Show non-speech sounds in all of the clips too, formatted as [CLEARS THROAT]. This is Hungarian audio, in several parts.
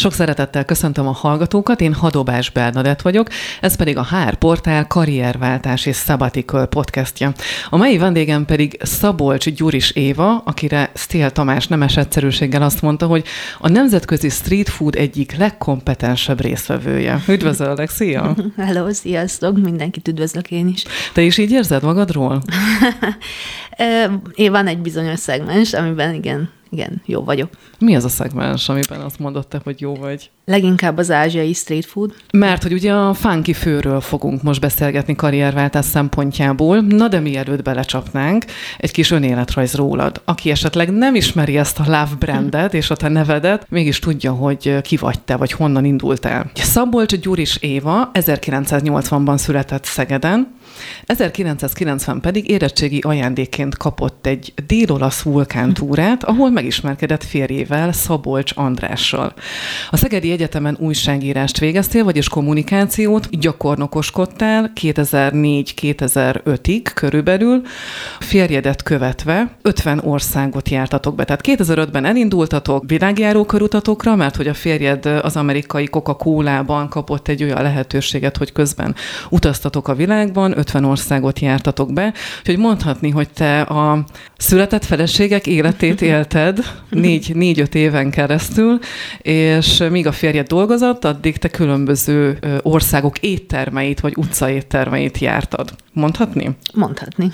Sok szeretettel köszöntöm a hallgatókat, én Hadobás Bernadett vagyok, ez pedig a HR Portál karrierváltás és sabbatical podcastja. A mai vendégem pedig Szabolcs Gyuris Éva, akire Stél Tamás nemes egyszerűséggel azt mondta, hogy a nemzetközi street food egyik legkompetensebb részvevője. Üdvözöllek, szia! [LAUGHS] Hello, sziasztok, mindenkit üdvözlök én is. Te is így érzed magadról? [LAUGHS] Én van egy bizonyos szegmens, amiben igen, igen, jó vagyok. Mi az a szegmens, amiben azt mondod te, hogy jó vagy? Leginkább az ázsiai street food. Mert hogy ugye a funky főről fogunk most beszélgetni karrierváltás szempontjából, na de mielőtt belecsapnánk, egy kis önéletrajz rólad. Aki esetleg nem ismeri ezt a Love brandet és a te nevedet, mégis tudja, hogy ki vagy te, vagy honnan indultál. Szabolcs Gyuris Éva 1980-ban született Szegeden, 1990 pedig érettségi ajándékként kapott egy dél-olasz vulkántúrát, ahol megismerkedett férjével, Szabolcs Andrással. A Szegedi Egyetemen újságírást végeztél, vagyis kommunikációt, gyakornokoskodtál 2004-2005-ig körülbelül, férjedet követve 50 országot jártatok be. Tehát 2005-ben elindultatok világjáró körutatokra, mert hogy a férjed az amerikai Coca-Cola-ban kapott egy olyan lehetőséget, hogy közben utaztatok a világban, 50 országot jártatok be, úgyhogy mondhatni, hogy te a született feleségek életét [LAUGHS] élted négy, négy-öt éven keresztül, és míg a férjed dolgozott, addig te különböző országok éttermeit, vagy utcaéttermeit jártad. Mondhatni? Mondhatni.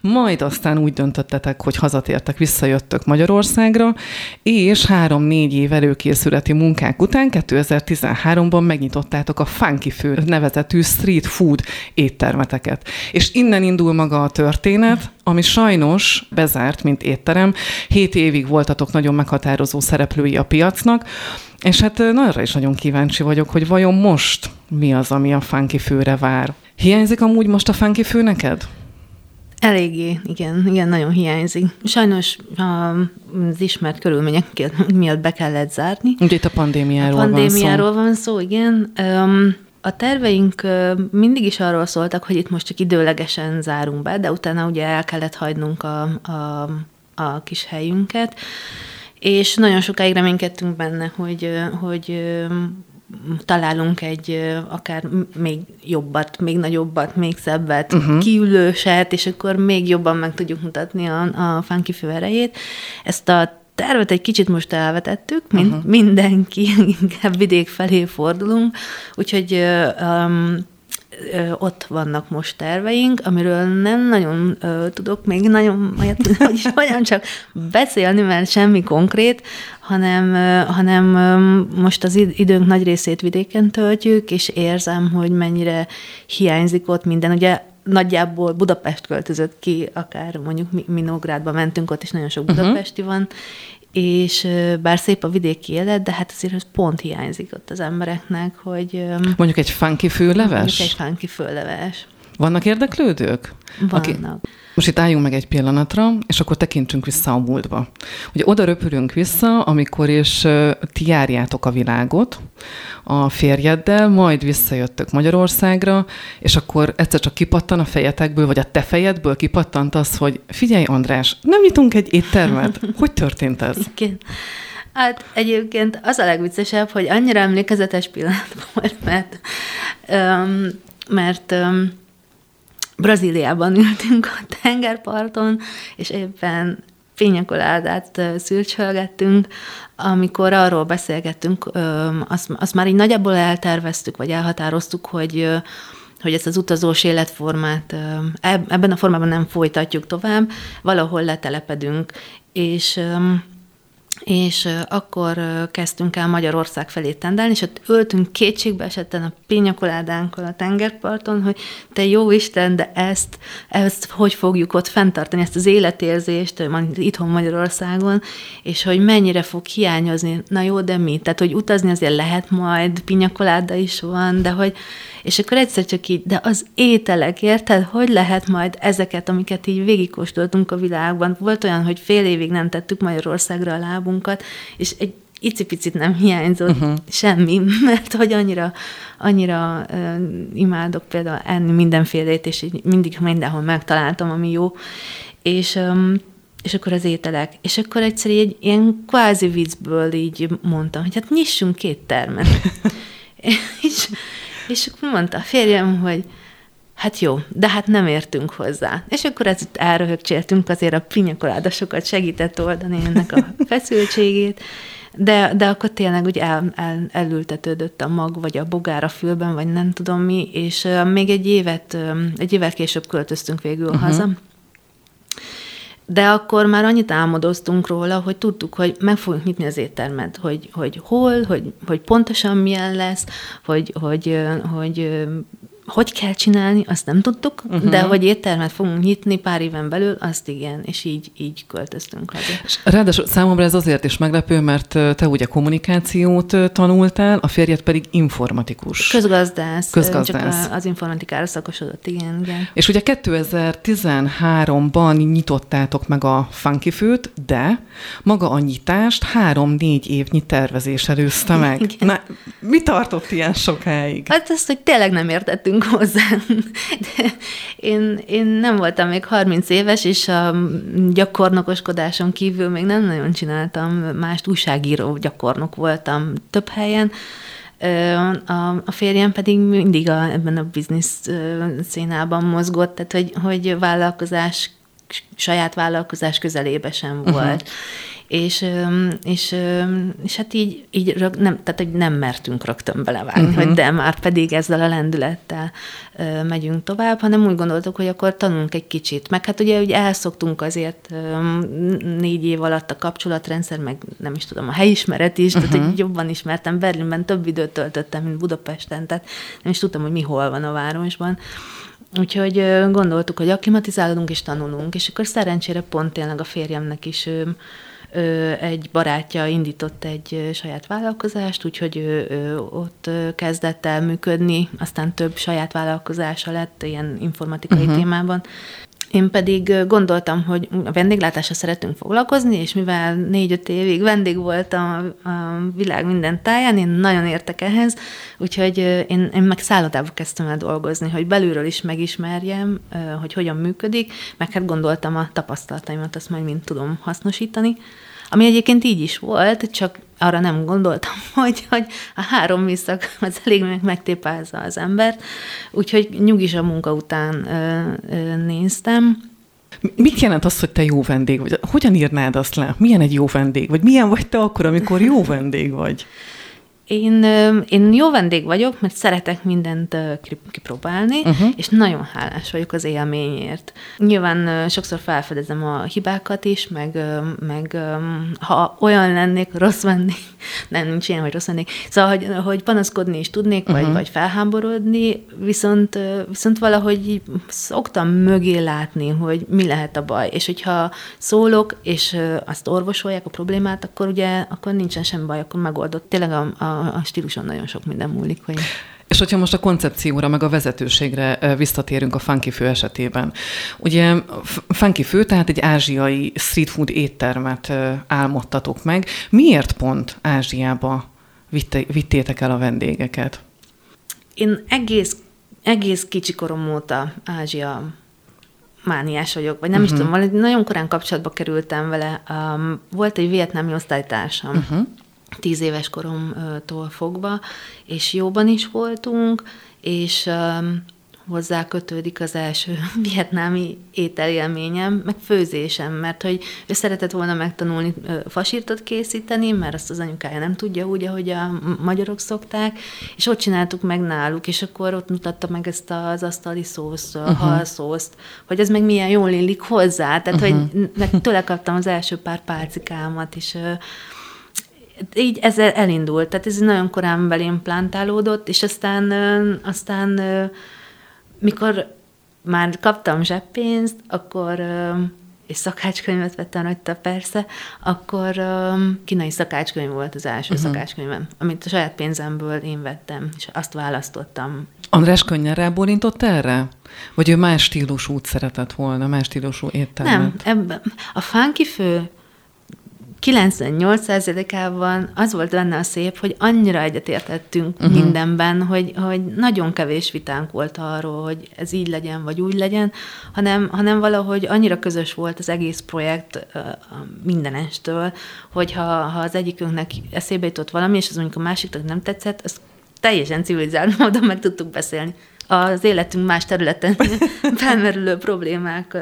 Majd aztán úgy döntöttetek, hogy hazatértek, visszajöttök Magyarországra, és három-négy év előkészületi munkák után 2013-ban megnyitottátok a Funky Fő nevezetű street food éttermeteket. És innen indul maga a történet, ami sajnos bezárt, mint étterem. Hét évig voltatok nagyon meghatározó szereplői a piacnak, és hát arra is nagyon kíváncsi vagyok, hogy vajon most mi az, ami a funky főre vár. Hiányzik amúgy most a funky fő neked? Eléggé, igen, igen, nagyon hiányzik. Sajnos az ismert körülmények miatt be kellett zárni. Ugye itt a pandémiáról, a pandémiáról van szó. van szó, igen. A terveink mindig is arról szóltak, hogy itt most csak időlegesen zárunk be, de utána ugye el kellett hagynunk a, a, a kis helyünket, és nagyon sokáig reménykedtünk benne, hogy, hogy találunk egy akár még jobbat, még nagyobbat, még szebbet, uh-huh. kiülőset, és akkor még jobban meg tudjuk mutatni a, a funky fő erejét. Ezt a tervet egy kicsit most elvetettük, mint uh-huh. mindenki, [LAUGHS] inkább vidék felé fordulunk, úgyhogy um, ott vannak most terveink, amiről nem nagyon ö, tudok még nagyon, [LAUGHS] hogy olyan csak beszélni, mert semmi konkrét, hanem, ö, hanem ö, most az időnk nagy részét vidéken töltjük, és érzem, hogy mennyire hiányzik ott minden. Ugye nagyjából Budapest költözött ki, akár mondjuk Minográdba mentünk, ott is nagyon sok mhm. budapesti uh-huh. van, és bár szép a vidéki élet, de hát azért ez pont hiányzik ott az embereknek, hogy... Mondjuk egy funky főleves? Mondjuk egy funky főleves. Vannak érdeklődők? Vannak. Aki... Most itt álljunk meg egy pillanatra, és akkor tekintsünk vissza a múltba. Ugye oda röpülünk vissza, amikor is ti járjátok a világot a férjeddel, majd visszajöttök Magyarországra, és akkor egyszer csak kipattan a fejetekből, vagy a te fejedből kipattant az, hogy figyelj András, nem nyitunk egy éttermet. [LAUGHS] Hogy történt ez? Igen. Hát egyébként az a legviccesebb, hogy annyira emlékezetes pillanat volt, mert, um, mert Brazíliában ültünk a tengerparton, és éppen fényekoládát szürcsölgettünk, amikor arról beszélgettünk, azt, azt már így nagyjából elterveztük, vagy elhatároztuk, hogy hogy ezt az utazós életformát ebben a formában nem folytatjuk tovább, valahol letelepedünk, és és akkor kezdtünk el Magyarország felé tendálni, és ott öltünk kétségbe esetten a pinyakoládánkkal a tengerparton, hogy te jó Isten, de ezt, ezt hogy fogjuk ott fenntartani, ezt az életérzést itthon Magyarországon, és hogy mennyire fog hiányozni. Na jó, de mi? Tehát, hogy utazni azért lehet majd, pinyakoláda is van, de hogy és akkor egyszer csak így, de az ételek, érted? Hogy lehet majd ezeket, amiket így végigkóstoltunk a világban? Volt olyan, hogy fél évig nem tettük Magyarországra a lábunkat, és egy icipicit nem hiányzott uh-huh. semmi, [LAUGHS] mert hogy annyira, annyira uh, imádok például enni mindenfélét, és így mindig mindenhol megtaláltam, ami jó. És um, és akkor az ételek, és akkor egyszer egy ilyen kvázi viccből így mondtam, hogy hát nyissunk két termet. [LAUGHS] [LAUGHS] és, és akkor mondta a férjem, hogy hát jó, de hát nem értünk hozzá. És akkor ezt elröhögcséltünk, azért a pinyakoládasokat segített oldani ennek a [LAUGHS] feszültségét, de, de akkor tényleg úgy el, el, elültetődött a mag, vagy a bogár a fülben, vagy nem tudom mi, és uh, még egy évet, uh, egy évet később költöztünk végül uh-huh. haza, de akkor már annyit álmodoztunk róla, hogy tudtuk, hogy meg fogjuk nyitni az éttermet, hogy, hogy hol, hogy, hogy pontosan milyen lesz, hogy, hogy, hogy hogy kell csinálni, azt nem tudtuk, uh-huh. de hogy éttermet fogunk nyitni pár éven belül, azt igen, és így, így költöztünk haza. Ráadásul számomra ez azért is meglepő, mert te ugye kommunikációt tanultál, a férjed pedig informatikus. Közgazdász. Közgazdász. Csak az informatikára szakosodott, igen, igen. És ugye 2013-ban nyitottátok meg a Funky főt, de maga a nyitást három-négy évnyi tervezés előzte meg. Igen. Na, mi tartott ilyen sokáig? Hát azt, hogy tényleg nem értettünk értünk [LAUGHS] hozzá. De én, én nem voltam még 30 éves, és a gyakornokoskodáson kívül még nem nagyon csináltam mást, újságíró gyakornok voltam több helyen. A, a férjem pedig mindig a, ebben a biznisz szénában mozgott, tehát hogy, hogy vállalkozás, saját vállalkozás közelébe sem volt. Uh-huh és, és, és hát így, így nem, tehát hogy nem mertünk rögtön belevágni, uh-huh. hogy de már pedig ezzel a lendülettel megyünk tovább, hanem úgy gondoltuk, hogy akkor tanulunk egy kicsit. Meg hát ugye, ugye elszoktunk azért négy év alatt a kapcsolatrendszer, meg nem is tudom, a helyismeret is, uh-huh. tehát hogy jobban ismertem. Berlinben több időt töltöttem, mint Budapesten, tehát nem is tudtam, hogy mi hol van a városban. Úgyhogy gondoltuk, hogy akklimatizálódunk és tanulunk, és akkor szerencsére pont tényleg a férjemnek is egy barátja indított egy saját vállalkozást, úgyhogy ő, ő ott kezdett el működni, aztán több saját vállalkozása lett ilyen informatikai uh-huh. témában. Én pedig gondoltam, hogy a vendéglátásra szeretünk foglalkozni, és mivel négy-öt évig vendég voltam a világ minden táján, én nagyon értek ehhez, úgyhogy én, én meg szállodába kezdtem el dolgozni, hogy belülről is megismerjem, hogy hogyan működik, meg hát gondoltam a tapasztalataimat, azt majd mind tudom hasznosítani. Ami egyébként így is volt, csak arra nem gondoltam, [LAUGHS] hogy, hogy a három műszak az elég megtépázza az embert, úgyhogy nyugis a munka után ö, ö, néztem. Mit jelent az, hogy te jó vendég vagy? Hogyan írnád azt le? Milyen egy jó vendég? Vagy milyen vagy te akkor, amikor jó vendég vagy? Én, én jó vendég vagyok, mert szeretek mindent kipróbálni, uh-huh. és nagyon hálás vagyok az élményért. Nyilván sokszor felfedezem a hibákat is, meg, meg ha olyan lennék, rossz vennék, [LAUGHS] nem, nincs ilyen, hogy rossz vennék, szóval, hogy, hogy panaszkodni is tudnék, uh-huh. vagy, vagy felháborodni, viszont, viszont valahogy szoktam mögé látni, hogy mi lehet a baj, és hogyha szólok, és azt orvosolják a problémát, akkor ugye akkor nincsen semmi baj, akkor megoldott. Tényleg a, a a, stíluson nagyon sok minden múlik. Hogy... És hogyha most a koncepcióra, meg a vezetőségre visszatérünk a Funky Fő esetében. Ugye Funky Fő, tehát egy ázsiai street food éttermet álmodtatok meg. Miért pont Ázsiába vitte, vittétek el a vendégeket? Én egész, egész kicsikorom óta Ázsia mániás vagyok, vagy nem uh-huh. is mhm. tudom, nagyon korán kapcsolatba kerültem vele. Um, volt egy vietnámi osztálytársam, uh-huh tíz éves koromtól fogva, és jóban is voltunk, és hozzá kötődik az első [LAUGHS] vietnámi ételélményem, meg főzésem, mert hogy ő szeretett volna megtanulni fasírtot készíteni, mert azt az anyukája nem tudja úgy, ahogy a magyarok szokták, és ott csináltuk meg náluk, és akkor ott mutatta meg ezt az asztali szósz, uh-huh. halszószt, hogy ez meg milyen jól illik hozzá, tehát uh-huh. hogy tőle kaptam az első pár pálcikámat, és így ez elindult, tehát ez nagyon korán belém plántálódott, és aztán, aztán mikor már kaptam zseppénzt, akkor és szakácskönyvet vettem rajta persze, akkor um, kínai szakácskönyv volt az első uh-huh. szakácskönyvem, amit a saját pénzemből én vettem, és azt választottam. András könnyen rábólintott erre? Vagy ő más stílusút szeretett volna, más stílusú éttermet? Nem, ebben a funky fő 98%-ában az volt benne a szép, hogy annyira egyetértettünk uh-huh. mindenben, hogy, hogy nagyon kevés vitánk volt arról, hogy ez így legyen, vagy úgy legyen, hanem, hanem valahogy annyira közös volt az egész projekt mindenestől, hogy ha, ha az egyikünknek eszébe jutott valami, és az mondjuk a másiknak nem tetszett, az teljesen civilizált [LAUGHS] módon meg tudtuk beszélni az életünk más területen [LAUGHS] felmerülő problémák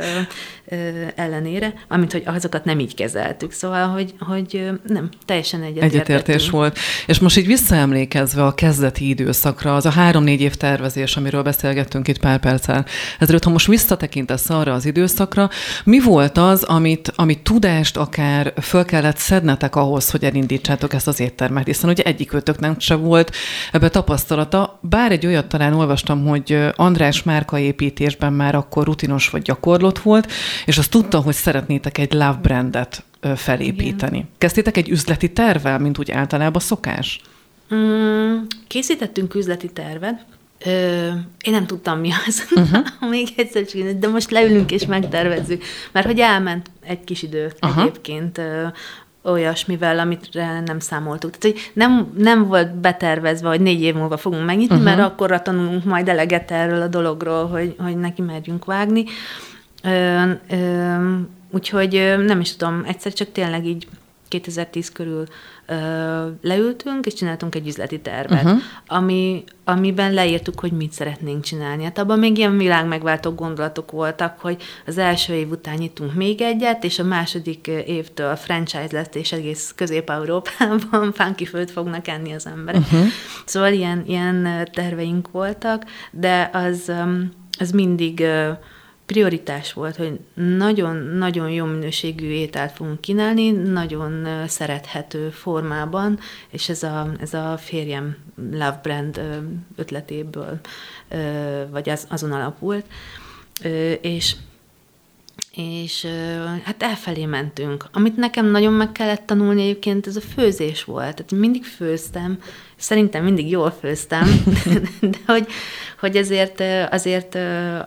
ellenére, amint hogy azokat nem így kezeltük. Szóval, hogy, hogy nem, teljesen egyetértés volt. És most így visszaemlékezve a kezdeti időszakra, az a három-négy év tervezés, amiről beszélgettünk itt pár perccel, ezért, ha most visszatekintesz arra az időszakra, mi volt az, amit, amit tudást akár föl kellett szednetek ahhoz, hogy elindítsátok ezt az éttermet, hiszen ugye egyikőtöknek se volt ebbe tapasztalata, bár egy olyat talán olvastam, hogy András márkaépítésben már akkor rutinos vagy gyakorlott volt, és azt tudta, hogy szeretnétek egy love brandet felépíteni. Igen. Kezdtétek egy üzleti tervvel, mint úgy általában szokás? Mm, készítettünk üzleti tervet, Ö, én nem tudtam, mi az. Uh-huh. [LAUGHS] Még egyszer csak, de most leülünk és megtervezzük. Mert hogy elment egy kis idő uh-huh. egyébként olyasmivel, amit nem számoltuk. Tehát, hogy nem, nem volt betervezve, hogy négy év múlva fogunk megnyitni, uh-huh. mert akkorra tanulunk majd eleget erről a dologról, hogy, hogy neki merjünk vágni. Ö, ö, úgyhogy nem is tudom, egyszer csak tényleg így 2010 körül ö, leültünk, és csináltunk egy üzleti tervet, uh-huh. ami, amiben leírtuk, hogy mit szeretnénk csinálni. Hát abban még ilyen világmegváltó gondolatok voltak, hogy az első év után nyitunk még egyet, és a második évtől franchise lesz, és egész Közép-Európában [LAUGHS] funky főt fognak enni az emberek. Uh-huh. Szóval ilyen, ilyen terveink voltak, de az, az mindig prioritás volt, hogy nagyon-nagyon jó minőségű ételt fogunk kínálni, nagyon szerethető formában, és ez a, ez a férjem Love Brand ötletéből, vagy az, azon alapult, és és hát elfelé mentünk. Amit nekem nagyon meg kellett tanulni egyébként, ez a főzés volt. Tehát mindig főztem, szerintem mindig jól főztem, [LAUGHS] de hogy, hogy azért, azért,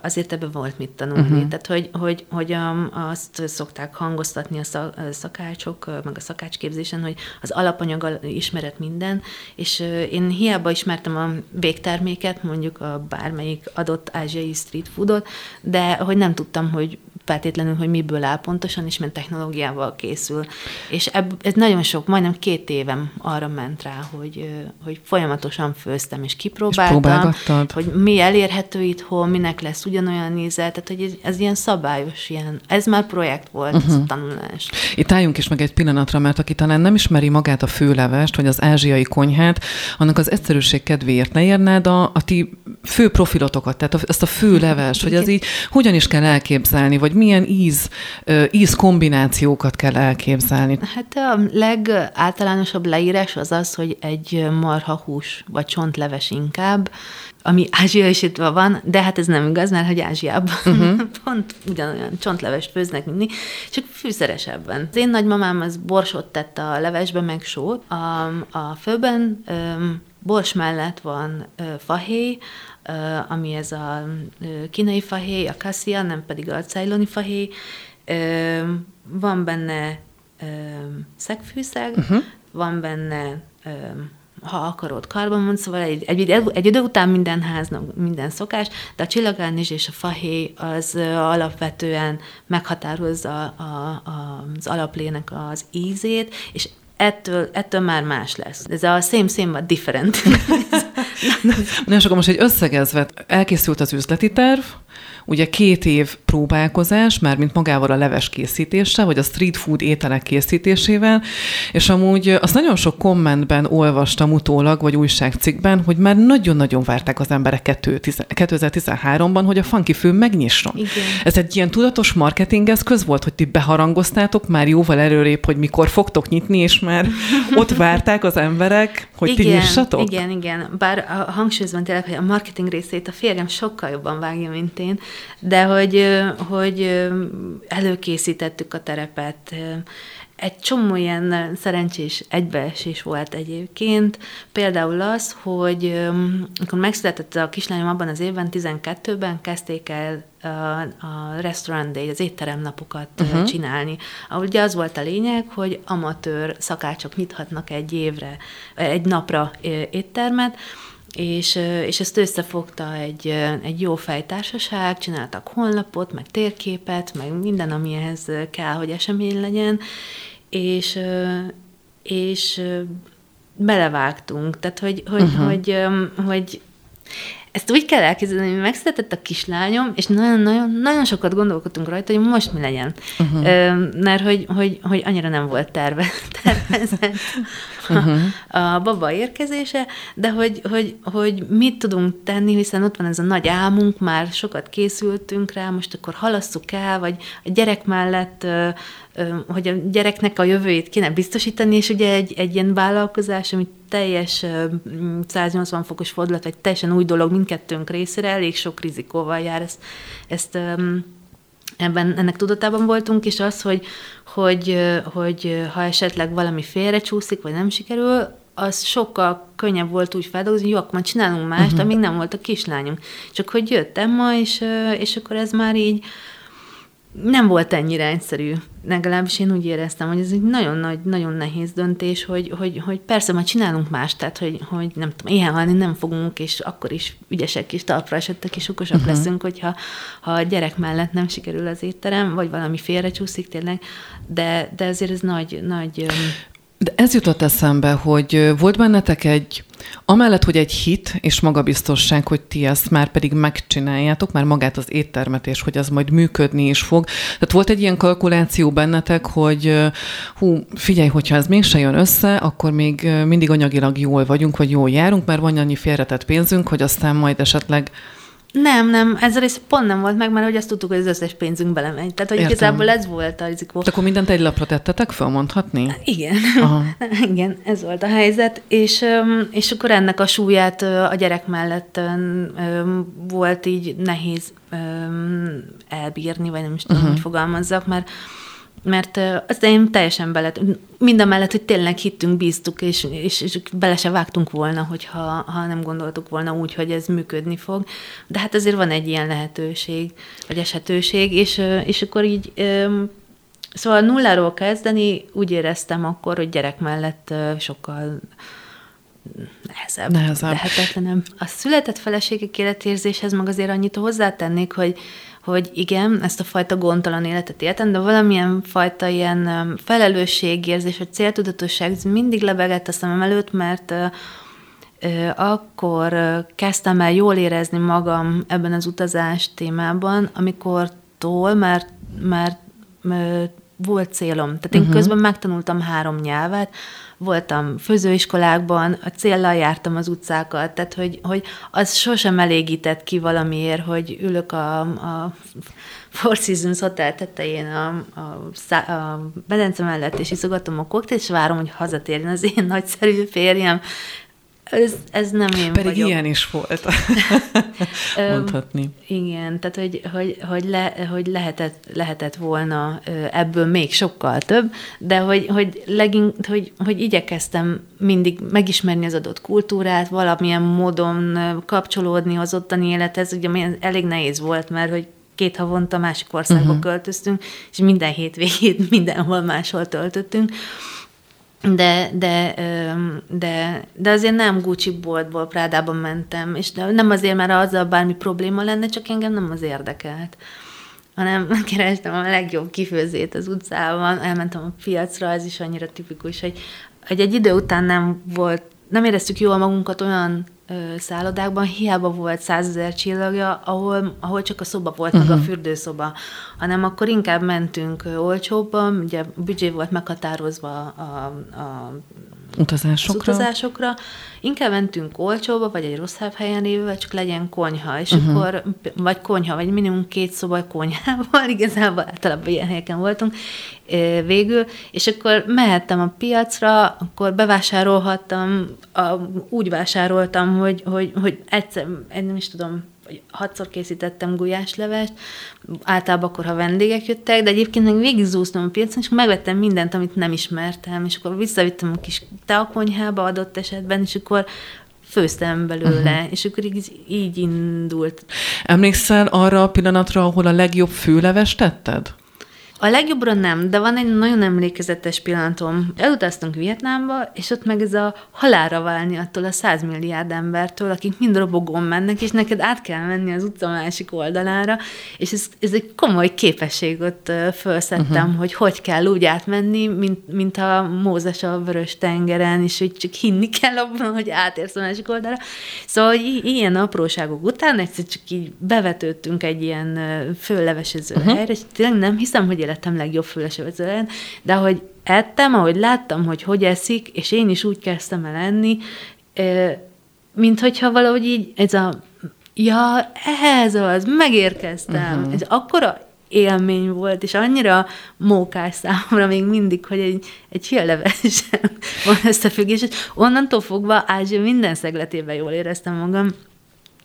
azért ebben volt mit tanulni. Uh-huh. Tehát, hogy, hogy, hogy azt szokták hangoztatni a szakácsok, meg a szakácsképzésen, hogy az alapanyag ismeret minden, és én hiába ismertem a végterméket, mondjuk a bármelyik adott ázsiai street foodot, de hogy nem tudtam, hogy feltétlenül, hogy miből áll pontosan, és milyen technológiával készül. És ebb, ez nagyon sok, majdnem két évem arra ment rá, hogy, hogy folyamatosan főztem, és kipróbáltam, és hogy mi elérhető itthon, minek lesz ugyanolyan íze, tehát hogy ez, ez ilyen szabályos, ilyen, ez már projekt volt, uh-huh. ez a mhm. tanulás. Itt álljunk is meg egy pillanatra, mert aki talán nem ismeri magát a főlevest, vagy az ázsiai konyhát, annak az egyszerűség kedvéért ne érnád a, a ti fő profilotokat, tehát ezt a főlevest, hogy az így hogyan is kell elképzelni, vagy milyen íz, íz kombinációkat kell elképzelni? Hát a legáltalánosabb leírás az az, hogy egy marha hús, vagy csontleves inkább, ami ázsiaisítva van, de hát ez nem igaz, mert hogy Ázsiában uh-huh. [LAUGHS] pont ugyanolyan csontlevest főznek, mint mi, csak fűszeresebben. Az én nagymamám az borsot tett a levesbe, meg sót. A, a főben um, bors mellett van uh, fahéj, ami ez a kínai fahéj, a kassia, nem pedig a ceyloni fahéj. Van benne szegfűszeg, uh-huh. van benne ha akarod, karbamon, szóval egy, egy, egy idő után minden háznak minden szokás, de a csillagánizs és a fahéj az alapvetően meghatározza a, a, az alaplének az ízét, és ettől, ettől már más lesz. Ez a same, same, but different. [LAUGHS] Na, és akkor most egy összegezve, elkészült az üzleti terv, ugye két év próbálkozás, már mint magával a leves készítése, vagy a street food ételek készítésével, és amúgy azt nagyon sok kommentben olvastam utólag, vagy újságcikkben, hogy már nagyon-nagyon várták az emberek 2013-ban, hogy a funky fő megnyisson. Igen. Ez egy ilyen tudatos marketingeszköz volt, hogy ti beharangoztátok már jóval előrébb, hogy mikor fogtok nyitni, és már [LAUGHS] ott várták az emberek, hogy igen, ti nyissatok? Igen, igen. Bár a hangsúlyozban tényleg, hogy a marketing részét a férjem sokkal jobban vágja, mint én, de hogy, hogy előkészítettük a terepet, egy csomó ilyen szerencsés egybeesés volt egyébként. Például az, hogy amikor megszületett a kislányom abban az évben, 12-ben kezdték el a, a restaurant day, az étteremnapokat uh-huh. csinálni. Ahol ugye az volt a lényeg, hogy amatőr szakácsok nyithatnak egy évre, egy napra éttermet, és, és ezt összefogta egy, egy jó fejtársaság, csináltak honlapot, meg térképet, meg minden, ami ehhez kell, hogy esemény legyen, és, és belevágtunk. Tehát, hogy, hogy, uh-huh. hogy, hogy ezt úgy kell elképzelni, hogy megszületett a kislányom, és nagyon-nagyon sokat gondolkodtunk rajta, hogy most mi legyen. Uh-huh. Mert hogy, hogy, hogy annyira nem volt terve, [LAUGHS] tervezett uh-huh. a baba érkezése, de hogy, hogy, hogy mit tudunk tenni, hiszen ott van ez a nagy álmunk, már sokat készültünk rá, most akkor halasszuk el, vagy a gyerek mellett hogy a gyereknek a jövőjét kéne biztosítani, és ugye egy, egy ilyen vállalkozás, ami teljes 180 fokos fordulat, vagy teljesen új dolog mindkettőnk részére, elég sok rizikóval jár. Ezt, ezt ebben, ennek tudatában voltunk, és az, hogy, hogy, hogy ha esetleg valami félrecsúszik, vagy nem sikerül, az sokkal könnyebb volt úgy feldolgozni, jó, akkor csinálunk mást, uh-huh. amíg nem volt a kislányunk. Csak hogy jött Emma, és, és akkor ez már így nem volt ennyire egyszerű. Legalábbis én úgy éreztem, hogy ez egy nagyon nagy, nagyon nehéz döntés, hogy, hogy, hogy persze majd csinálunk más, tehát hogy, hogy nem tudom, ilyen halni nem fogunk, és akkor is ügyesek és talpra esettek, és okosak uh-huh. leszünk, hogyha ha a gyerek mellett nem sikerül az étterem, vagy valami félrecsúszik tényleg, de, de azért ez nagy, nagy de ez jutott eszembe, hogy volt bennetek egy, amellett, hogy egy hit és magabiztosság, hogy ti ezt már pedig megcsináljátok, már magát az éttermet, és hogy az majd működni is fog. Tehát volt egy ilyen kalkuláció bennetek, hogy hú, figyelj, hogyha ez mégse jön össze, akkor még mindig anyagilag jól vagyunk, vagy jól járunk, mert van annyi félretett pénzünk, hogy aztán majd esetleg nem, nem, ez a rész pont nem volt meg, mert hogy azt tudtuk, hogy az összes pénzünk belemegy. Tehát, hogy Értem. igazából ez volt a rizikó. De akkor mindent egy lapra tettetek fel, mondhatni? Igen. Aha. [LAUGHS] Igen, ez volt a helyzet. És, és akkor ennek a súlyát a gyerek mellett volt így nehéz elbírni, vagy nem is tudom, uh-huh. hogy fogalmazzak, mert mert azt én teljesen bele, mind mellett, hogy tényleg hittünk, bíztuk, és, és, és bele se vágtunk volna, hogyha ha nem gondoltuk volna úgy, hogy ez működni fog. De hát azért van egy ilyen lehetőség, vagy esetőség, és, és akkor így Szóval nulláról kezdeni úgy éreztem akkor, hogy gyerek mellett sokkal nehezebb, nehezebb. lehetetlenebb. A született feleségek életérzéshez meg azért annyit hozzátennék, hogy hogy igen, ezt a fajta gondtalan életet éltem, de valamilyen fajta ilyen felelősségérzés, vagy céltudatosság mindig lebegett a szemem előtt, mert akkor kezdtem el jól érezni magam ebben az utazás témában, amikor tól már, már volt célom. Tehát én uh-huh. közben megtanultam három nyelvet, voltam főzőiskolákban, a céllal jártam az utcákat, tehát hogy, hogy az sosem elégített ki valamiért, hogy ülök a, a Four Seasons Hotel tetején a, a, a bedence mellett, és iszogatom a koktélt, és várom, hogy hazatérjen az én nagyszerű férjem, ez, ez nem én Pedig vagyok. ilyen is volt, [LAUGHS] mondhatni. Igen, tehát hogy, hogy, hogy, le, hogy lehetett, lehetett volna ebből még sokkal több, de hogy, hogy, legink, hogy, hogy igyekeztem mindig megismerni az adott kultúrát, valamilyen módon kapcsolódni az ottani élethez, ugye elég nehéz volt, mert hogy két havonta másik országba uh-huh. költöztünk, és minden hétvégét mindenhol máshol töltöttünk de, de, de, de azért nem Gucci boltból Prádában mentem, és nem azért, mert azzal bármi probléma lenne, csak engem nem az érdekelt. Hanem [LAUGHS] kerestem a legjobb kifőzét az utcában, elmentem a piacra, ez is annyira tipikus, hogy, hogy egy idő után nem volt, nem éreztük jól magunkat olyan szállodákban hiába volt százezer csillagja, ahol, ahol csak a szoba volt, uh-huh. meg a mhm. fürdőszoba, hanem akkor inkább mentünk olcsóbban, ugye a büdzsé volt meghatározva a, a utazásokra. Az utazásokra. Inkább mentünk olcsóba, vagy egy rosszabb helyen lévő, csak legyen konyha, és uh-huh. akkor, vagy konyha, vagy minimum két szoba konyhával, [LAUGHS] igazából általában ilyen helyeken voltunk végül, és akkor mehettem a piacra, akkor bevásárolhattam, a, úgy vásároltam, hogy, hogy, hogy egyszer, nem is tudom, vagy hatszor készítettem gulyáslevest, általában akkor, ha vendégek jöttek, de egyébként meg végig zúztam a piacon, és megvettem mindent, amit nem ismertem, és akkor visszavittem a kis teakonyhába adott esetben, és akkor főztem belőle, uh-huh. és akkor így, így indult. Emlékszel arra a pillanatra, ahol a legjobb főleves tetted? A legjobbra nem, de van egy nagyon emlékezetes pillanatom. Elutaztunk Vietnámba, és ott meg ez a halára válni attól a százmilliárd embertől, akik mind robogón mennek, és neked át kell menni az utca másik oldalára, és ez, ez egy komoly képesség ott felszettem, uh-huh. hogy hogy kell úgy átmenni, mint, mint a Mózes a vörös tengeren, és hogy csak hinni kell abban, hogy átérsz a másik oldalra. Szóval hogy ilyen apróságok után egyszer csak így bevetődtünk egy ilyen föllevesező uh-huh. helyre, és tényleg nem hiszem, hogy életem legjobb fülesövezően, de hogy ettem, ahogy láttam, hogy hogy eszik, és én is úgy kezdtem el enni, mint hogyha valahogy így ez a, ja, ez az, megérkeztem. Uh-huh. Ez akkora élmény volt, és annyira mókás számomra még mindig, hogy egy, egy hírlevesen [LAUGHS] van összefüggés, és onnantól fogva Ázsia minden szegletében jól éreztem magam,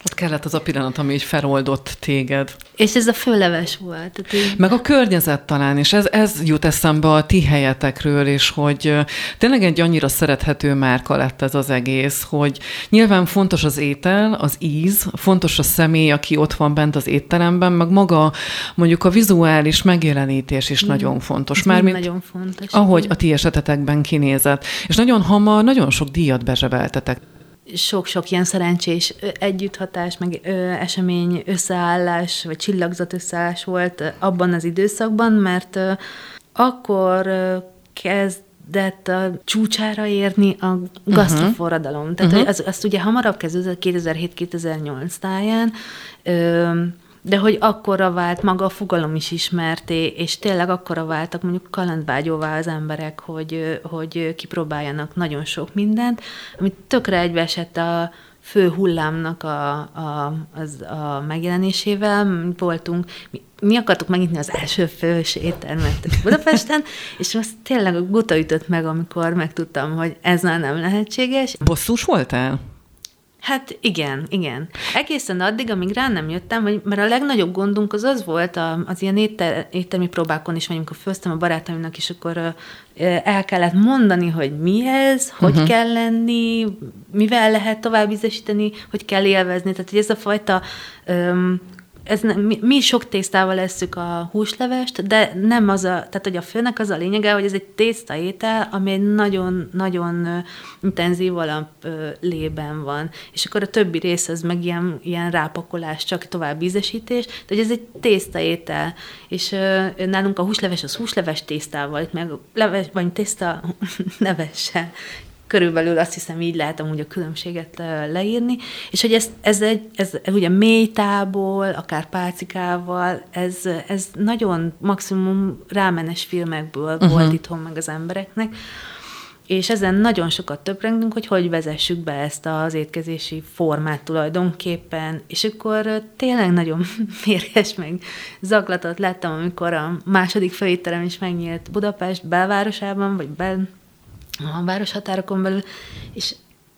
ott kellett az a pillanat, ami így feloldott téged. És ez a főleves volt. Tehát így... Meg a környezet talán, és ez, ez jut eszembe a ti helyetekről, és hogy tényleg egy annyira szerethető márka lett ez az egész, hogy nyilván fontos az étel, az íz, fontos a személy, aki ott van bent az étteremben, meg maga mondjuk a vizuális megjelenítés is mm. nagyon fontos. Mármint, nagyon fontos. Ahogy a ti esetetekben kinézett. És nagyon hamar, nagyon sok díjat bezsebeltetek sok-sok ilyen szerencsés együtthatás, meg ö, esemény összeállás, vagy csillagzat összeállás volt abban az időszakban, mert ö, akkor ö, kezdett a csúcsára érni a gasztroforradalom. Uh-huh. Tehát uh-huh. Az, azt ugye hamarabb kezdődött 2007-2008 táján, ö, de hogy akkora vált maga a fogalom is ismerté, és tényleg akkora váltak mondjuk kalandvágyóvá az emberek, hogy, hogy kipróbáljanak nagyon sok mindent, amit tökre egybeesett a fő hullámnak a, a, az, a megjelenésével. Voltunk, mi, mi akartuk megnyitni az első fős éttermet Budapesten, [LAUGHS] és azt tényleg a guta ütött meg, amikor megtudtam, hogy ez már nem lehetséges. Bosszús voltál? Hát igen, igen. Egészen addig, amíg rá nem jöttem, hogy, mert a legnagyobb gondunk az az volt az ilyen étel, éttermi próbákon is, vagy amikor főztem a barátaimnak, és akkor el kellett mondani, hogy mi ez, hogy uh-huh. kell lenni, mivel lehet tovább ízesíteni, hogy kell élvezni. Tehát, hogy ez a fajta um, ez nem, mi, mi sok tésztával leszük a húslevest, de nem az a, tehát hogy a főnek az a lényege, hogy ez egy tészta étel, ami egy nagyon-nagyon intenzív alap lében van. És akkor a többi rész az meg ilyen, ilyen rápakolás, csak tovább ízesítés, de hogy ez egy tészta étel. És nálunk a húsleves az húsleves tésztával, meg leves, vagy tészta [LAUGHS] nevesse körülbelül azt hiszem így lehet amúgy a különbséget leírni, és hogy ez, ez, egy, ez ugye mélytából, akár pálcikával, ez, ez nagyon maximum rámenes filmekből uh-huh. volt itthon meg az embereknek, és ezen nagyon sokat töprengünk, hogy hogy vezessük be ezt az étkezési formát tulajdonképpen, és akkor tényleg nagyon [LAUGHS] mérges meg zaklatott lettem, amikor a második főétterem is megnyílt Budapest belvárosában, vagy bel, a városhatárokon belül, és,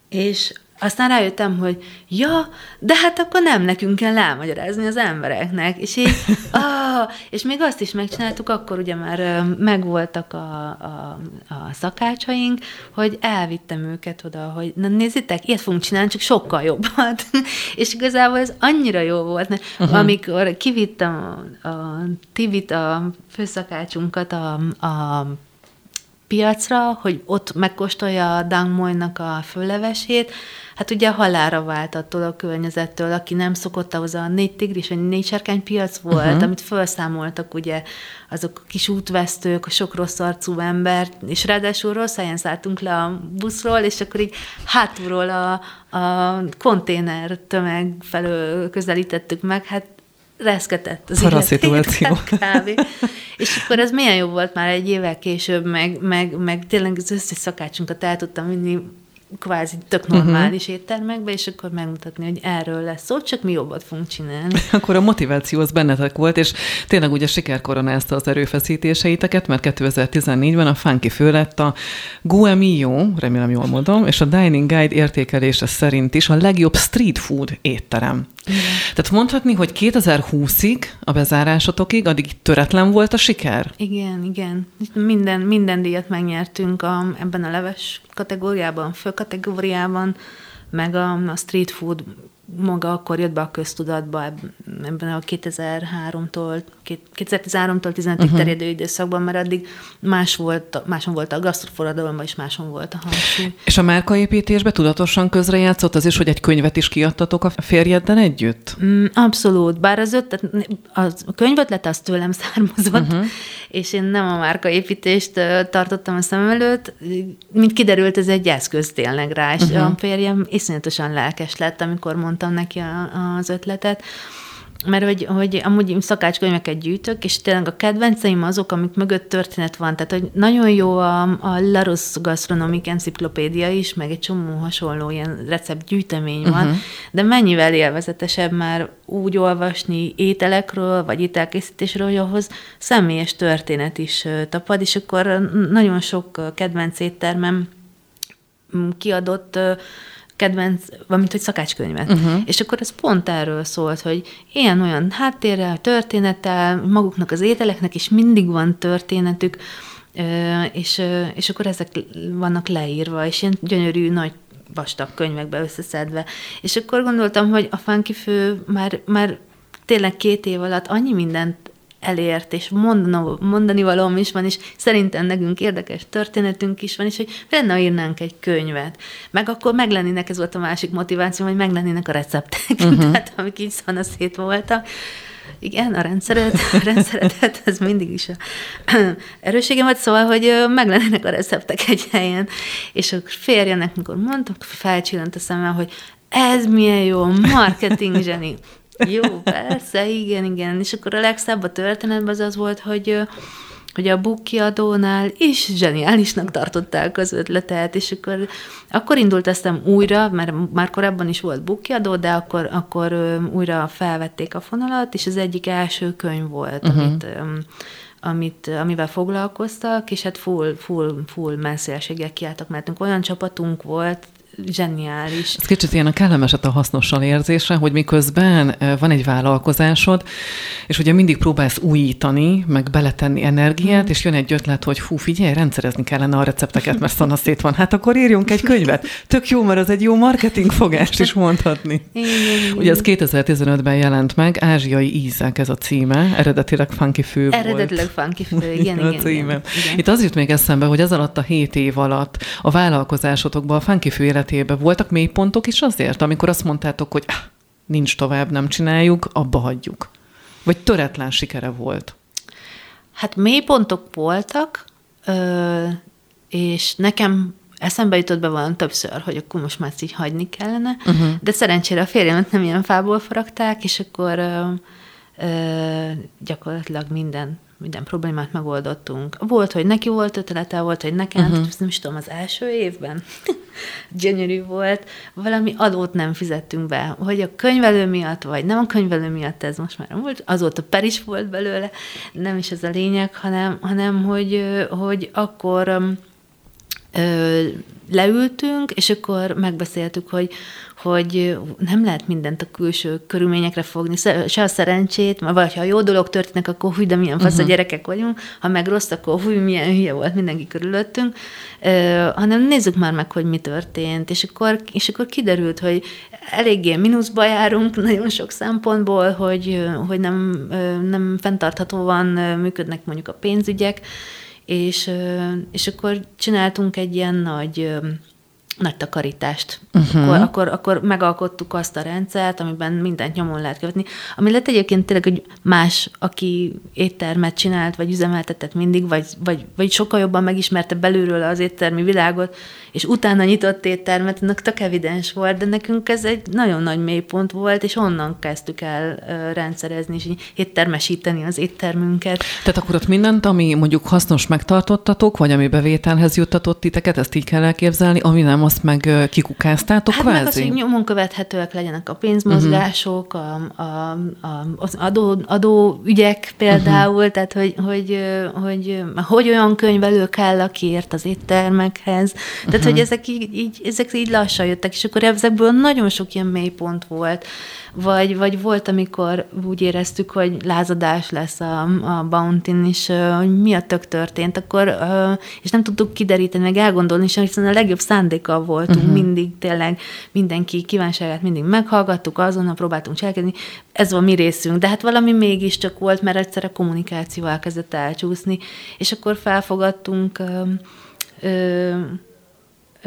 és aztán rájöttem, hogy ja, de hát akkor nem nekünk kell elmagyarázni az embereknek. És így, [LAUGHS] ah, és még azt is megcsináltuk, akkor ugye már megvoltak a, a, a szakácsaink, hogy elvittem őket oda, hogy na nézzétek, ilyet fogunk csinálni, csak sokkal jobbat. [LAUGHS] és igazából ez annyira jó volt, mert uh-huh. amikor kivittem a, a Tivit, a főszakácsunkat a, a piacra, hogy ott megkóstolja a Dangmoynak a föllevesét, hát ugye halára vált attól a környezettől, aki nem szokott ahhoz a négy tigris, vagy négy sárkány piac volt, uh-huh. amit felszámoltak ugye azok a kis útvesztők, a sok rossz arcú ember, és ráadásul rossz helyen szálltunk le a buszról, és akkor így hátulról a, a konténer tömeg felől közelítettük meg, hát reszketett az Para szituáció. [LAUGHS] Kávé. És akkor ez milyen jó volt már egy évvel később, meg, meg, meg tényleg az összes szakácsunkat el tudtam vinni kvázi tök normális uh-huh. éttermekbe, és akkor megmutatni, hogy erről lesz szó, csak mi jobbat fogunk csinálni. [LAUGHS] Akkor a motiváció az bennetek volt, és tényleg ugye siker koronázta az erőfeszítéseiteket, mert 2014-ben a Funky fő lett a Guemio, remélem jól mondom, és a Dining Guide értékelése szerint is a legjobb street food étterem. Igen. Tehát mondhatni, hogy 2020-ig, a bezárásotokig, addig töretlen volt a siker? Igen, igen. Minden, minden díjat megnyertünk a, ebben a leves kategóriában, főkategóriában, meg a, a street food maga akkor jött be a köztudatba ebben a 2003-tól, 2013-tól 15-ig uh-huh. terjedő időszakban, mert addig más volt, máson volt a gasztroforradalomban, és máson volt a hangsúly. És a márkaépítésbe tudatosan közrejátszott az is, hogy egy könyvet is kiadtatok a férjeddel együtt? Mm, abszolút, bár az ötlet, a könyvetlet az tőlem származott, uh-huh. és én nem a márkaépítést tartottam a szem előtt, mint kiderült, ez egy eszköz tényleg rá, és uh-huh. a férjem iszonyatosan lelkes lett, amikor mondta, mondtam neki a, az ötletet, mert hogy, hogy amúgy szakácskönyveket gyűjtök, és tényleg a kedvenceim azok, amik mögött történet van. Tehát, hogy nagyon jó a, a Laros Gastronomic Encyclopedia is, meg egy csomó hasonló ilyen receptgyűjtemény van, uh-huh. de mennyivel élvezetesebb már úgy olvasni ételekről, vagy ételkészítésről, hogy ahhoz személyes történet is tapad, és akkor nagyon sok kedvenc éttermem kiadott kedvenc, valamint hogy szakácskönyvet. Uh-huh. És akkor ez pont erről szólt, hogy ilyen-olyan háttérrel, történettel, maguknak az ételeknek is mindig van történetük, és, és akkor ezek vannak leírva, és ilyen gyönyörű, nagy vastag könyvekbe összeszedve. És akkor gondoltam, hogy a Funky Fő már, már tényleg két év alatt annyi mindent elért, és mondani, mondani valóm is van, és szerintem nekünk érdekes történetünk is van, és hogy lenne, írnánk egy könyvet. Meg akkor meglennének, ez volt a másik motiváció, hogy meglennének a receptek, uh-huh. [LAUGHS] tehát amik így szét voltak. Igen, a rendszeret, a rendszeretet, ez mindig is a [CLEARS THROAT] erősségem volt, szóval, hogy meglennének a receptek egy helyen. És a férjenek, mikor mondtak, felcsillant a szemem, hogy ez milyen jó, marketing zseni. Jó, persze, igen, igen. És akkor a legszebb a történetben az az volt, hogy hogy a book kiadónál is zseniálisnak tartották az ötletet, és akkor, akkor indult aztán újra, mert már korábban is volt book kiadó, de akkor, akkor újra felvették a fonalat, és az egyik első könyv volt, uh-huh. amit amit, amivel foglalkoztak, és hát full, full, full messzélséggel kiálltak, mert olyan csapatunk volt, zseniális. Ez kicsit ilyen a kellemeset a hasznossal érzése, hogy miközben van egy vállalkozásod, és ugye mindig próbálsz újítani, meg beletenni energiát, mm. és jön egy ötlet, hogy hú, figyelj, rendszerezni kellene a recepteket, mert szana szét van. Hát akkor írjunk egy könyvet. Tök jó, mert az egy jó marketing fogást is mondhatni. Ugye ez 2015-ben jelent meg, Ázsiai ízek ez a címe, eredetileg Funky Fő Eredetileg volt. Funky Fő, igen, [LAUGHS] igen, igen, igen. Itt az jut még eszembe, hogy ez alatt a hét év alatt a vállalkozásotokban a Funky Fő életében voltak mélypontok is azért, amikor azt mondtátok, hogy ah, nincs tovább, nem csináljuk, abba hagyjuk? Vagy töretlen sikere volt? Hát mélypontok voltak, és nekem eszembe jutott be van többször, hogy akkor most már ezt így hagyni kellene, uh-huh. de szerencsére a férjemet nem ilyen fából faragták, és akkor ö, ö, gyakorlatilag minden minden problémát megoldottunk. Volt, hogy neki volt ötlete, volt, hogy nekem, uh-huh. nem is tudom, az első évben [LAUGHS] gyönyörű volt, valami adót nem fizettünk be, hogy a könyvelő miatt, vagy nem a könyvelő miatt, ez most már volt, azóta per is volt belőle, nem is ez a lényeg, hanem, hanem hogy, hogy akkor leültünk, és akkor megbeszéltük, hogy hogy nem lehet mindent a külső körülményekre fogni, se a szerencsét, vagy ha jó dolog történik, akkor húj, de milyen fasz uh-huh. a gyerekek vagyunk, ha meg rossz, akkor húj, milyen hülye volt mindenki körülöttünk, hanem nézzük már meg, hogy mi történt, és akkor, és akkor kiderült, hogy eléggé mínuszba járunk nagyon sok szempontból, hogy, hogy nem, nem fenntarthatóan működnek mondjuk a pénzügyek, és, és akkor csináltunk egy ilyen nagy nagy takarítást. Uh-huh. Akkor, akkor, akkor megalkottuk azt a rendszert, amiben mindent nyomon lehet követni. Ami lett egyébként tényleg, hogy más, aki éttermet csinált, vagy üzemeltetett mindig, vagy, vagy, vagy sokkal jobban megismerte belülről az éttermi világot, és utána nyitott éttermet, ennek tök evidens volt, de nekünk ez egy nagyon nagy mélypont volt, és onnan kezdtük el rendszerezni, és éttermesíteni az éttermünket. Tehát akkor ott mindent, ami mondjuk hasznos megtartottatok, vagy ami bevételhez juttatott titeket, ezt így kell elképzelni, ami nem azt meg kikukáztátok hát kvázi? meg az, hogy nyomon követhetőek legyenek a pénzmozgások, uh-huh. a, a, a, az adó, adóügyek például, uh-huh. tehát hogy, hogy, hogy, hogy olyan könyvelő kell, aki ért az éttermekhez. Tehát, uh-huh. hogy ezek így, így, ezek így lassan jöttek, és akkor ezekből nagyon sok ilyen mélypont volt vagy, vagy volt, amikor úgy éreztük, hogy lázadás lesz a, a Bounty-n, és hogy mi a tök történt, akkor, és nem tudtuk kideríteni, meg elgondolni, és hiszen a legjobb szándékkal voltunk uh-huh. mindig, tényleg mindenki kívánságát mindig meghallgattuk, azonnal próbáltunk cselekedni, ez a mi részünk, de hát valami mégiscsak volt, mert egyszer a kommunikáció elkezdett elcsúszni, és akkor felfogadtunk ö, ö,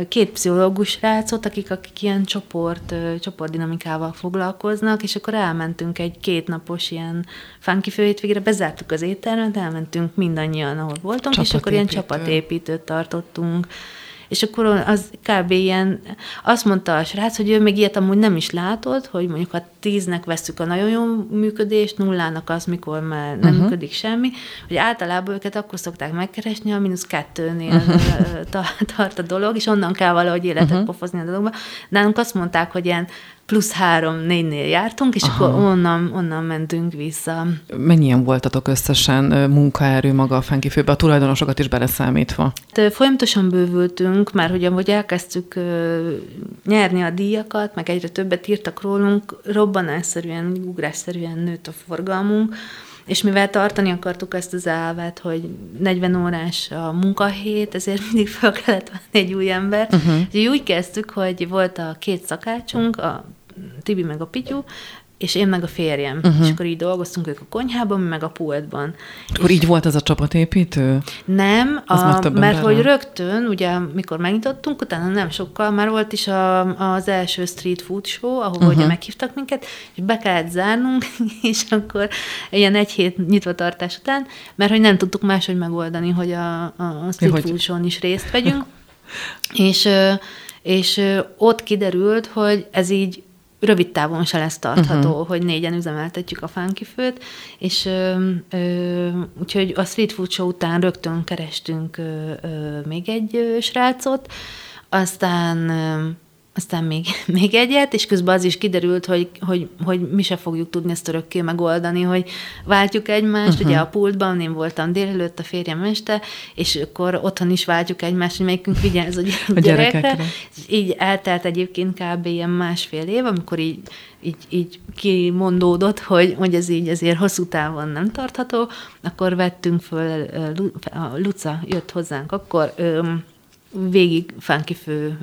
két pszichológus rácot, akik, akik ilyen csoport, csoportdinamikával foglalkoznak, és akkor elmentünk egy kétnapos ilyen funky főhétvégére, bezártuk az éttermet, elmentünk mindannyian, ahol voltunk, és akkor ilyen csapatépítőt tartottunk, és akkor az kb. ilyen, azt mondta a srác, hogy ő még ilyet amúgy nem is látod, hogy mondjuk ha tíznek veszük a nagyon jó működést, nullának az, mikor már nem uh-huh. működik semmi, hogy általában őket akkor szokták megkeresni, a mínusz kettőnél uh-huh. tart a dolog, és onnan kell valahogy életet uh-huh. pofozni a dologba. Nálunk azt mondták, hogy ilyen plusz három-négynél jártunk, és Aha. akkor onnan, onnan mentünk vissza. Mennyien voltatok összesen munkaerő maga a fenkifőbe, a tulajdonosokat is beleszámítva? De folyamatosan bővültünk, már hogy ahogy elkezdtük nyerni a díjakat, meg egyre többet írtak rólunk, robbanásszerűen, ugrásszerűen nőtt a forgalmunk, és mivel tartani akartuk ezt az elvet, hogy 40 órás a munkahét, ezért mindig fel kellett venni egy új ember. Uh-huh. Úgyhogy úgy kezdtük, hogy volt a két szakácsunk, a Tibi meg a Pityu, és én meg a férjem. Uh-huh. És akkor így dolgoztunk ők a konyhában, meg a pultban. Akkor és így volt ez a csapatépítő? Nem, a, mert hogy rögtön, ugye, mikor megnyitottunk, utána nem sokkal, már volt is a, az első street food show, ahol uh-huh. ugye meghívtak minket, és be kellett zárnunk, [LAUGHS] és akkor ilyen egy hét nyitva tartás után, mert hogy nem tudtuk máshogy megoldani, hogy a, a street Mi, food show-n is részt vegyünk. [LAUGHS] és és ott kiderült, hogy ez így rövid távon se lesz tartható, uh-huh. hogy négyen üzemeltetjük a fánkifőt, és ö, ö, úgyhogy a Street Food Show után rögtön kerestünk ö, ö, még egy ö, srácot, aztán ö, aztán még, [LAUGHS] még egyet, és közben az is kiderült, hogy, hogy, hogy mi se fogjuk tudni ezt örökké megoldani, hogy váltjuk egymást, uh-huh. ugye a pultban én voltam délelőtt, a férjem este, és akkor otthon is váltjuk egymást, hogy melyikünk vigyáz a, [LAUGHS] a gyerekre. gyerekekre. És így eltelt egyébként kb. ilyen másfél év, amikor így, így, így kimondódott, hogy, hogy ez így azért hosszú távon nem tartható, akkor vettünk föl, a Luca jött hozzánk, akkor végig fánkifő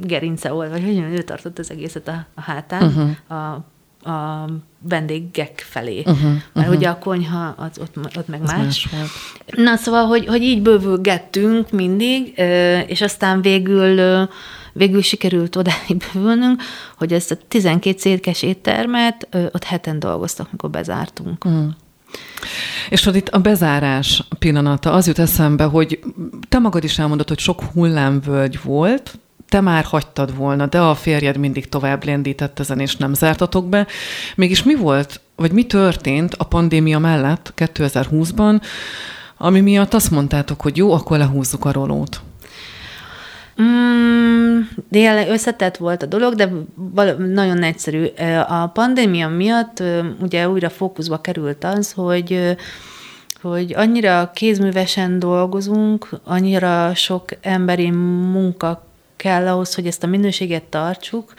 gerince volt, vagy hogy ő tartott az egészet a, a hátán, uh-huh. a, a vendégek felé. Uh-huh, uh-huh. Mert ugye a konyha az ott, ott meg az más. más volt. Na szóval, hogy, hogy így bővülgettünk mindig, és aztán végül végül sikerült odáig [LAUGHS] bővülnünk, hogy ezt a 12 szétkes éttermet ott heten dolgoztak, mikor bezártunk. Uh-huh. És hogy itt a bezárás pillanata, az jut eszembe, hogy te magad is elmondod, hogy sok hullámvölgy volt, te már hagytad volna, de a férjed mindig tovább lendített ezen, és nem zártatok be. Mégis mi volt, vagy mi történt a pandémia mellett 2020-ban, ami miatt azt mondtátok, hogy jó, akkor lehúzzuk a rolót? Mm, de összetett volt a dolog, de nagyon egyszerű. A pandémia miatt ugye újra fókuszba került az, hogy hogy annyira kézművesen dolgozunk, annyira sok emberi munka kell ahhoz, hogy ezt a minőséget tartsuk,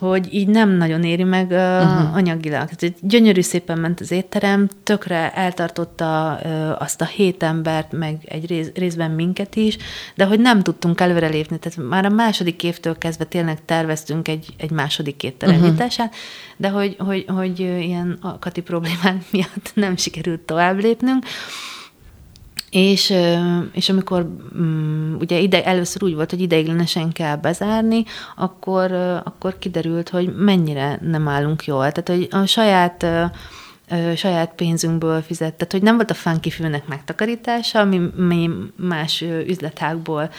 hogy így nem nagyon éri meg uh-huh. anyagilag. Tehát, gyönyörű szépen ment az étterem, tökre eltartotta azt a hét embert, meg egy rész, részben minket is, de hogy nem tudtunk előrelépni. Tehát már a második évtől kezdve tényleg terveztünk egy, egy második étterem uh-huh. nyitását, de hogy, hogy, hogy ilyen akati problémák [LAUGHS] miatt nem sikerült tovább lépnünk. És, és amikor um, ugye ide, először úgy volt, hogy ideiglenesen kell bezárni, akkor, akkor kiderült, hogy mennyire nem állunk jól. Tehát, hogy a saját saját pénzünkből fizett. Tehát, hogy nem volt a funky főnek megtakarítása, ami, mi más üzletákból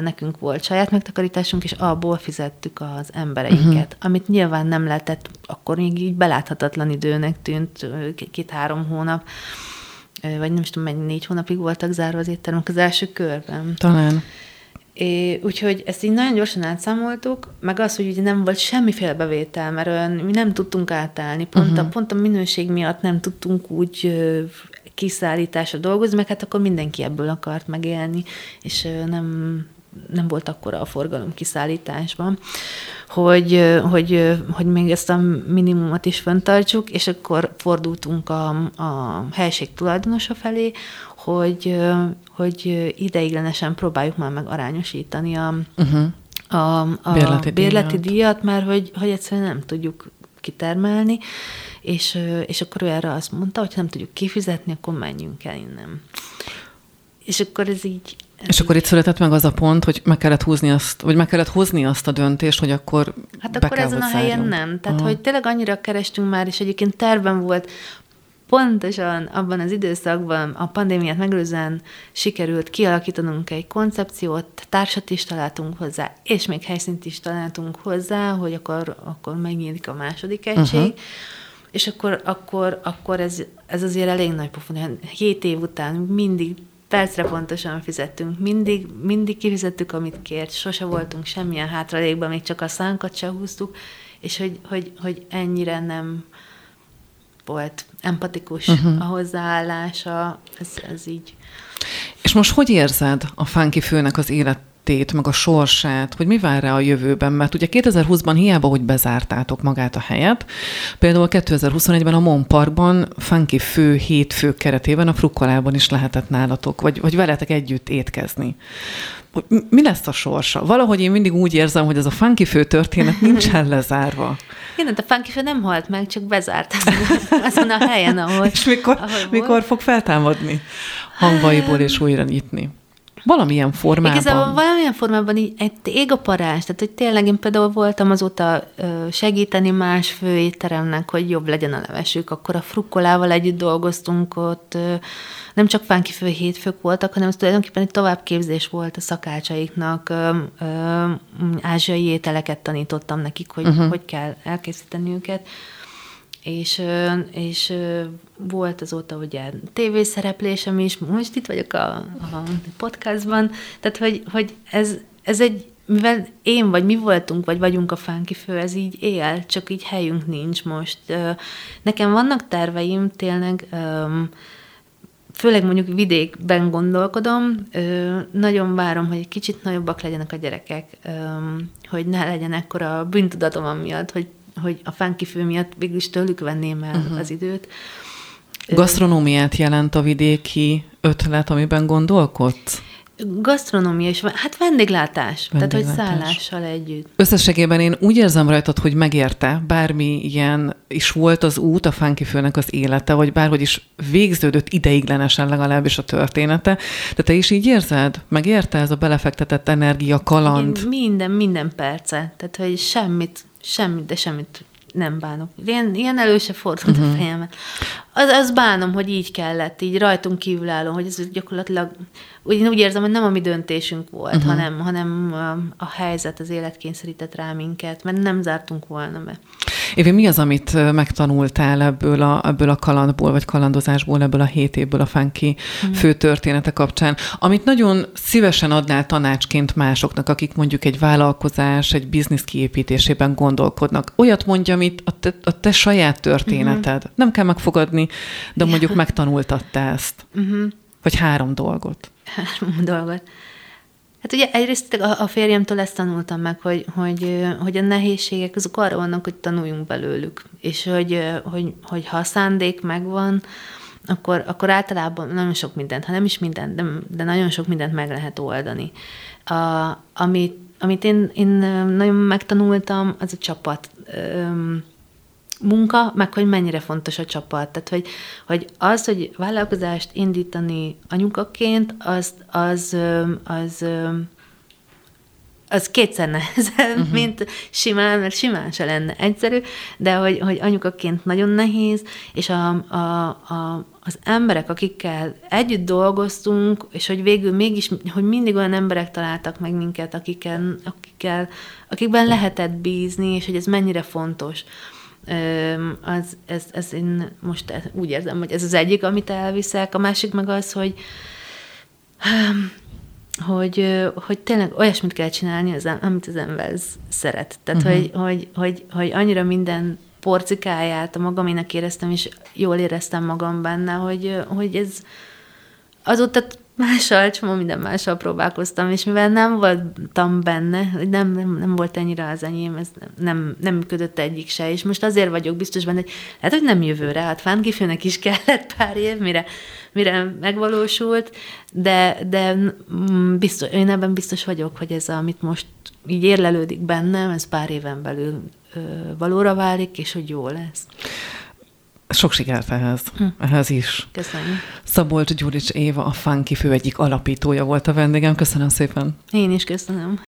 nekünk volt saját megtakarításunk, és abból fizettük az embereinket, uh-huh. amit nyilván nem lehetett, akkor még így beláthatatlan időnek tűnt, két-három hónap vagy nem is tudom, mennyi négy hónapig voltak zárva az éttermek az első körben. Talán. É, úgyhogy ezt így nagyon gyorsan átszámoltuk, meg az, hogy ugye nem volt semmiféle bevétel, mert olyan, mi nem tudtunk átállni, pont, uh-huh. a, pont a minőség miatt nem tudtunk úgy ö, kiszállításra dolgozni, meg hát akkor mindenki ebből akart megélni, és ö, nem, nem volt akkora a forgalom kiszállításban, hogy, hogy, hogy még ezt a minimumot is fenntartsuk, és akkor fordultunk a, a helység tulajdonosa felé, hogy, hogy ideiglenesen próbáljuk már meg arányosítani a, uh-huh. a, a bérleti, bérleti díjat. díjat, mert hogy, hogy egyszerűen nem tudjuk kitermelni, és, és akkor ő erre azt mondta, hogy nem tudjuk kifizetni, akkor menjünk el innen. És akkor ez így és akkor itt született meg az a pont, hogy meg kellett húzni azt, vagy meg kellett hozni azt a döntést, hogy akkor Hát akkor ezen a helyen nem. Tehát, Aha. hogy tényleg annyira kerestünk már, és egyébként terven volt, pontosan abban az időszakban, a pandémiát megelőzően sikerült kialakítanunk egy koncepciót, társat is találtunk hozzá, és még helyszínt is találtunk hozzá, hogy akkor, akkor megnyílik a második egység. Uh-huh. És akkor, akkor, akkor ez, ez azért elég nagy pofon. Hét év után mindig percre pontosan fizettünk, mindig, mindig kifizettük, amit kért, sose voltunk semmilyen hátralékban, még csak a szánkat se húztuk, és hogy, hogy, hogy ennyire nem volt empatikus uh-huh. a hozzáállása, ez, ez így. És most hogy érzed a Funky főnek az élet életét, meg a sorsát, hogy mi vár rá a jövőben, mert ugye 2020-ban hiába, hogy bezártátok magát a helyet, például 2021-ben a Mon Parkban Funky fő hétfő keretében a frukkolában is lehetett nálatok, vagy, vagy veletek együtt étkezni. Mi lesz a sorsa? Valahogy én mindig úgy érzem, hogy ez a funky fő történet nincsen [LAUGHS] lezárva. Igen, a funky fő nem halt meg, csak bezárt [LAUGHS] azon a helyen, ahol És mikor, ahol mikor fog feltámadni hangvaiból és újra nyitni? Valamilyen formában. Igazából valamilyen formában így egy ég a parás. Tehát, hogy tényleg én például voltam azóta segíteni más főétteremnek, hogy jobb legyen a levesük. Akkor a frukkolával együtt dolgoztunk ott, nem csak fánki fő hétfők voltak, hanem ez tulajdonképpen egy továbbképzés volt a szakácsaiknak. Ázsiai ételeket tanítottam nekik, hogy uh-huh. hogy kell elkészíteni őket és, és volt azóta ugye tévészereplésem is, most itt vagyok a, a podcastban, tehát hogy, hogy ez, ez egy, mivel én vagy mi voltunk, vagy vagyunk a fánki fő, ez így él, csak így helyünk nincs most. Nekem vannak terveim, tényleg főleg mondjuk vidékben gondolkodom, nagyon várom, hogy egy kicsit nagyobbak legyenek a gyerekek, hogy ne legyen ekkora bűntudatom amiatt, hogy hogy a fánkifő miatt végülis tőlük venném el uh-huh. az időt. Gasztronómiát jelent a vidéki ötlet, amiben gondolkodsz? Gasztronómia és hát vendéglátás, vendéglátás, tehát hogy szállással együtt. Összességében én úgy érzem rajtad, hogy megérte, bármi ilyen is volt az út a Funky főnek az élete, vagy bárhogy is végződött ideiglenesen legalábbis a története, de te is így érzed? Megérte ez a belefektetett energia, kaland? Én minden, minden perce. Tehát, hogy semmit, semmit, de semmit nem bánok. Ilyen, ilyen elő se fordult uh-huh. a mhm. fejembe. Az, az bánom, hogy így kellett, így rajtunk kívülálló, hogy ez gyakorlatilag, úgy, én úgy érzem, hogy nem a mi döntésünk volt, uh-huh. hanem, hanem a, a helyzet, az élet kényszerített rá minket, mert nem zártunk volna be. Évi, mi az, amit megtanultál ebből a, ebből a kalandból, vagy kalandozásból, ebből a hét évből a Funky mm. fő története kapcsán, amit nagyon szívesen adnál tanácsként másoknak, akik mondjuk egy vállalkozás, egy biznisz kiépítésében gondolkodnak. Olyat mondja, amit a te, a te saját történeted. Mm-hmm. Nem kell megfogadni, de mondjuk megtanultad te ezt. Mm-hmm. Vagy három dolgot. Három dolgot. Hát ugye egyrészt a, férjemtől ezt tanultam meg, hogy, hogy, hogy a nehézségek azok arra vannak, hogy tanuljunk belőlük, és hogy, hogy, hogy ha a szándék megvan, akkor, akkor általában nagyon sok mindent, ha nem is mindent, de, de nagyon sok mindent meg lehet oldani. A, amit, amit én, én nagyon megtanultam, az a csapat munka, meg hogy mennyire fontos a csapat. Tehát, hogy, hogy az, hogy vállalkozást indítani anyukaként, az, az, az, az kétszer nehezebb, uh-huh. mint simán, mert simán se lenne egyszerű, de hogy, hogy anyukaként nagyon nehéz, és a, a, a, az emberek, akikkel együtt dolgoztunk, és hogy végül mégis, hogy mindig olyan emberek találtak meg minket, akikkel, akikkel, akikben lehetett bízni, és hogy ez mennyire fontos az, ez, ez én most úgy érzem, hogy ez az egyik, amit elviszek. A másik meg az, hogy hogy, hogy tényleg olyasmit kell csinálni, az, amit az ember szeret. Tehát, uh-huh. hogy, hogy, hogy, hogy annyira minden porcikáját a magamének éreztem, és jól éreztem magam benne, hogy, hogy ez azóta mással, csomó minden mással próbálkoztam, és mivel nem voltam benne, nem, nem, nem volt ennyire az enyém, ez nem, nem működött egyik se, és most azért vagyok biztos benne, hogy lehet, hogy nem jövőre, hát fánkifőnek is [LAUGHS] kellett pár év, mire, mire megvalósult, de, de biztos, én ebben biztos vagyok, hogy ez, amit most így érlelődik bennem, ez pár éven belül ö, valóra válik, és hogy jó lesz. Sok sikert ehhez, hm. ehhez is. Köszönöm. Szabolcs Gyurics Éva, a Funky Fő egyik alapítója volt a vendégem. Köszönöm szépen. Én is köszönöm.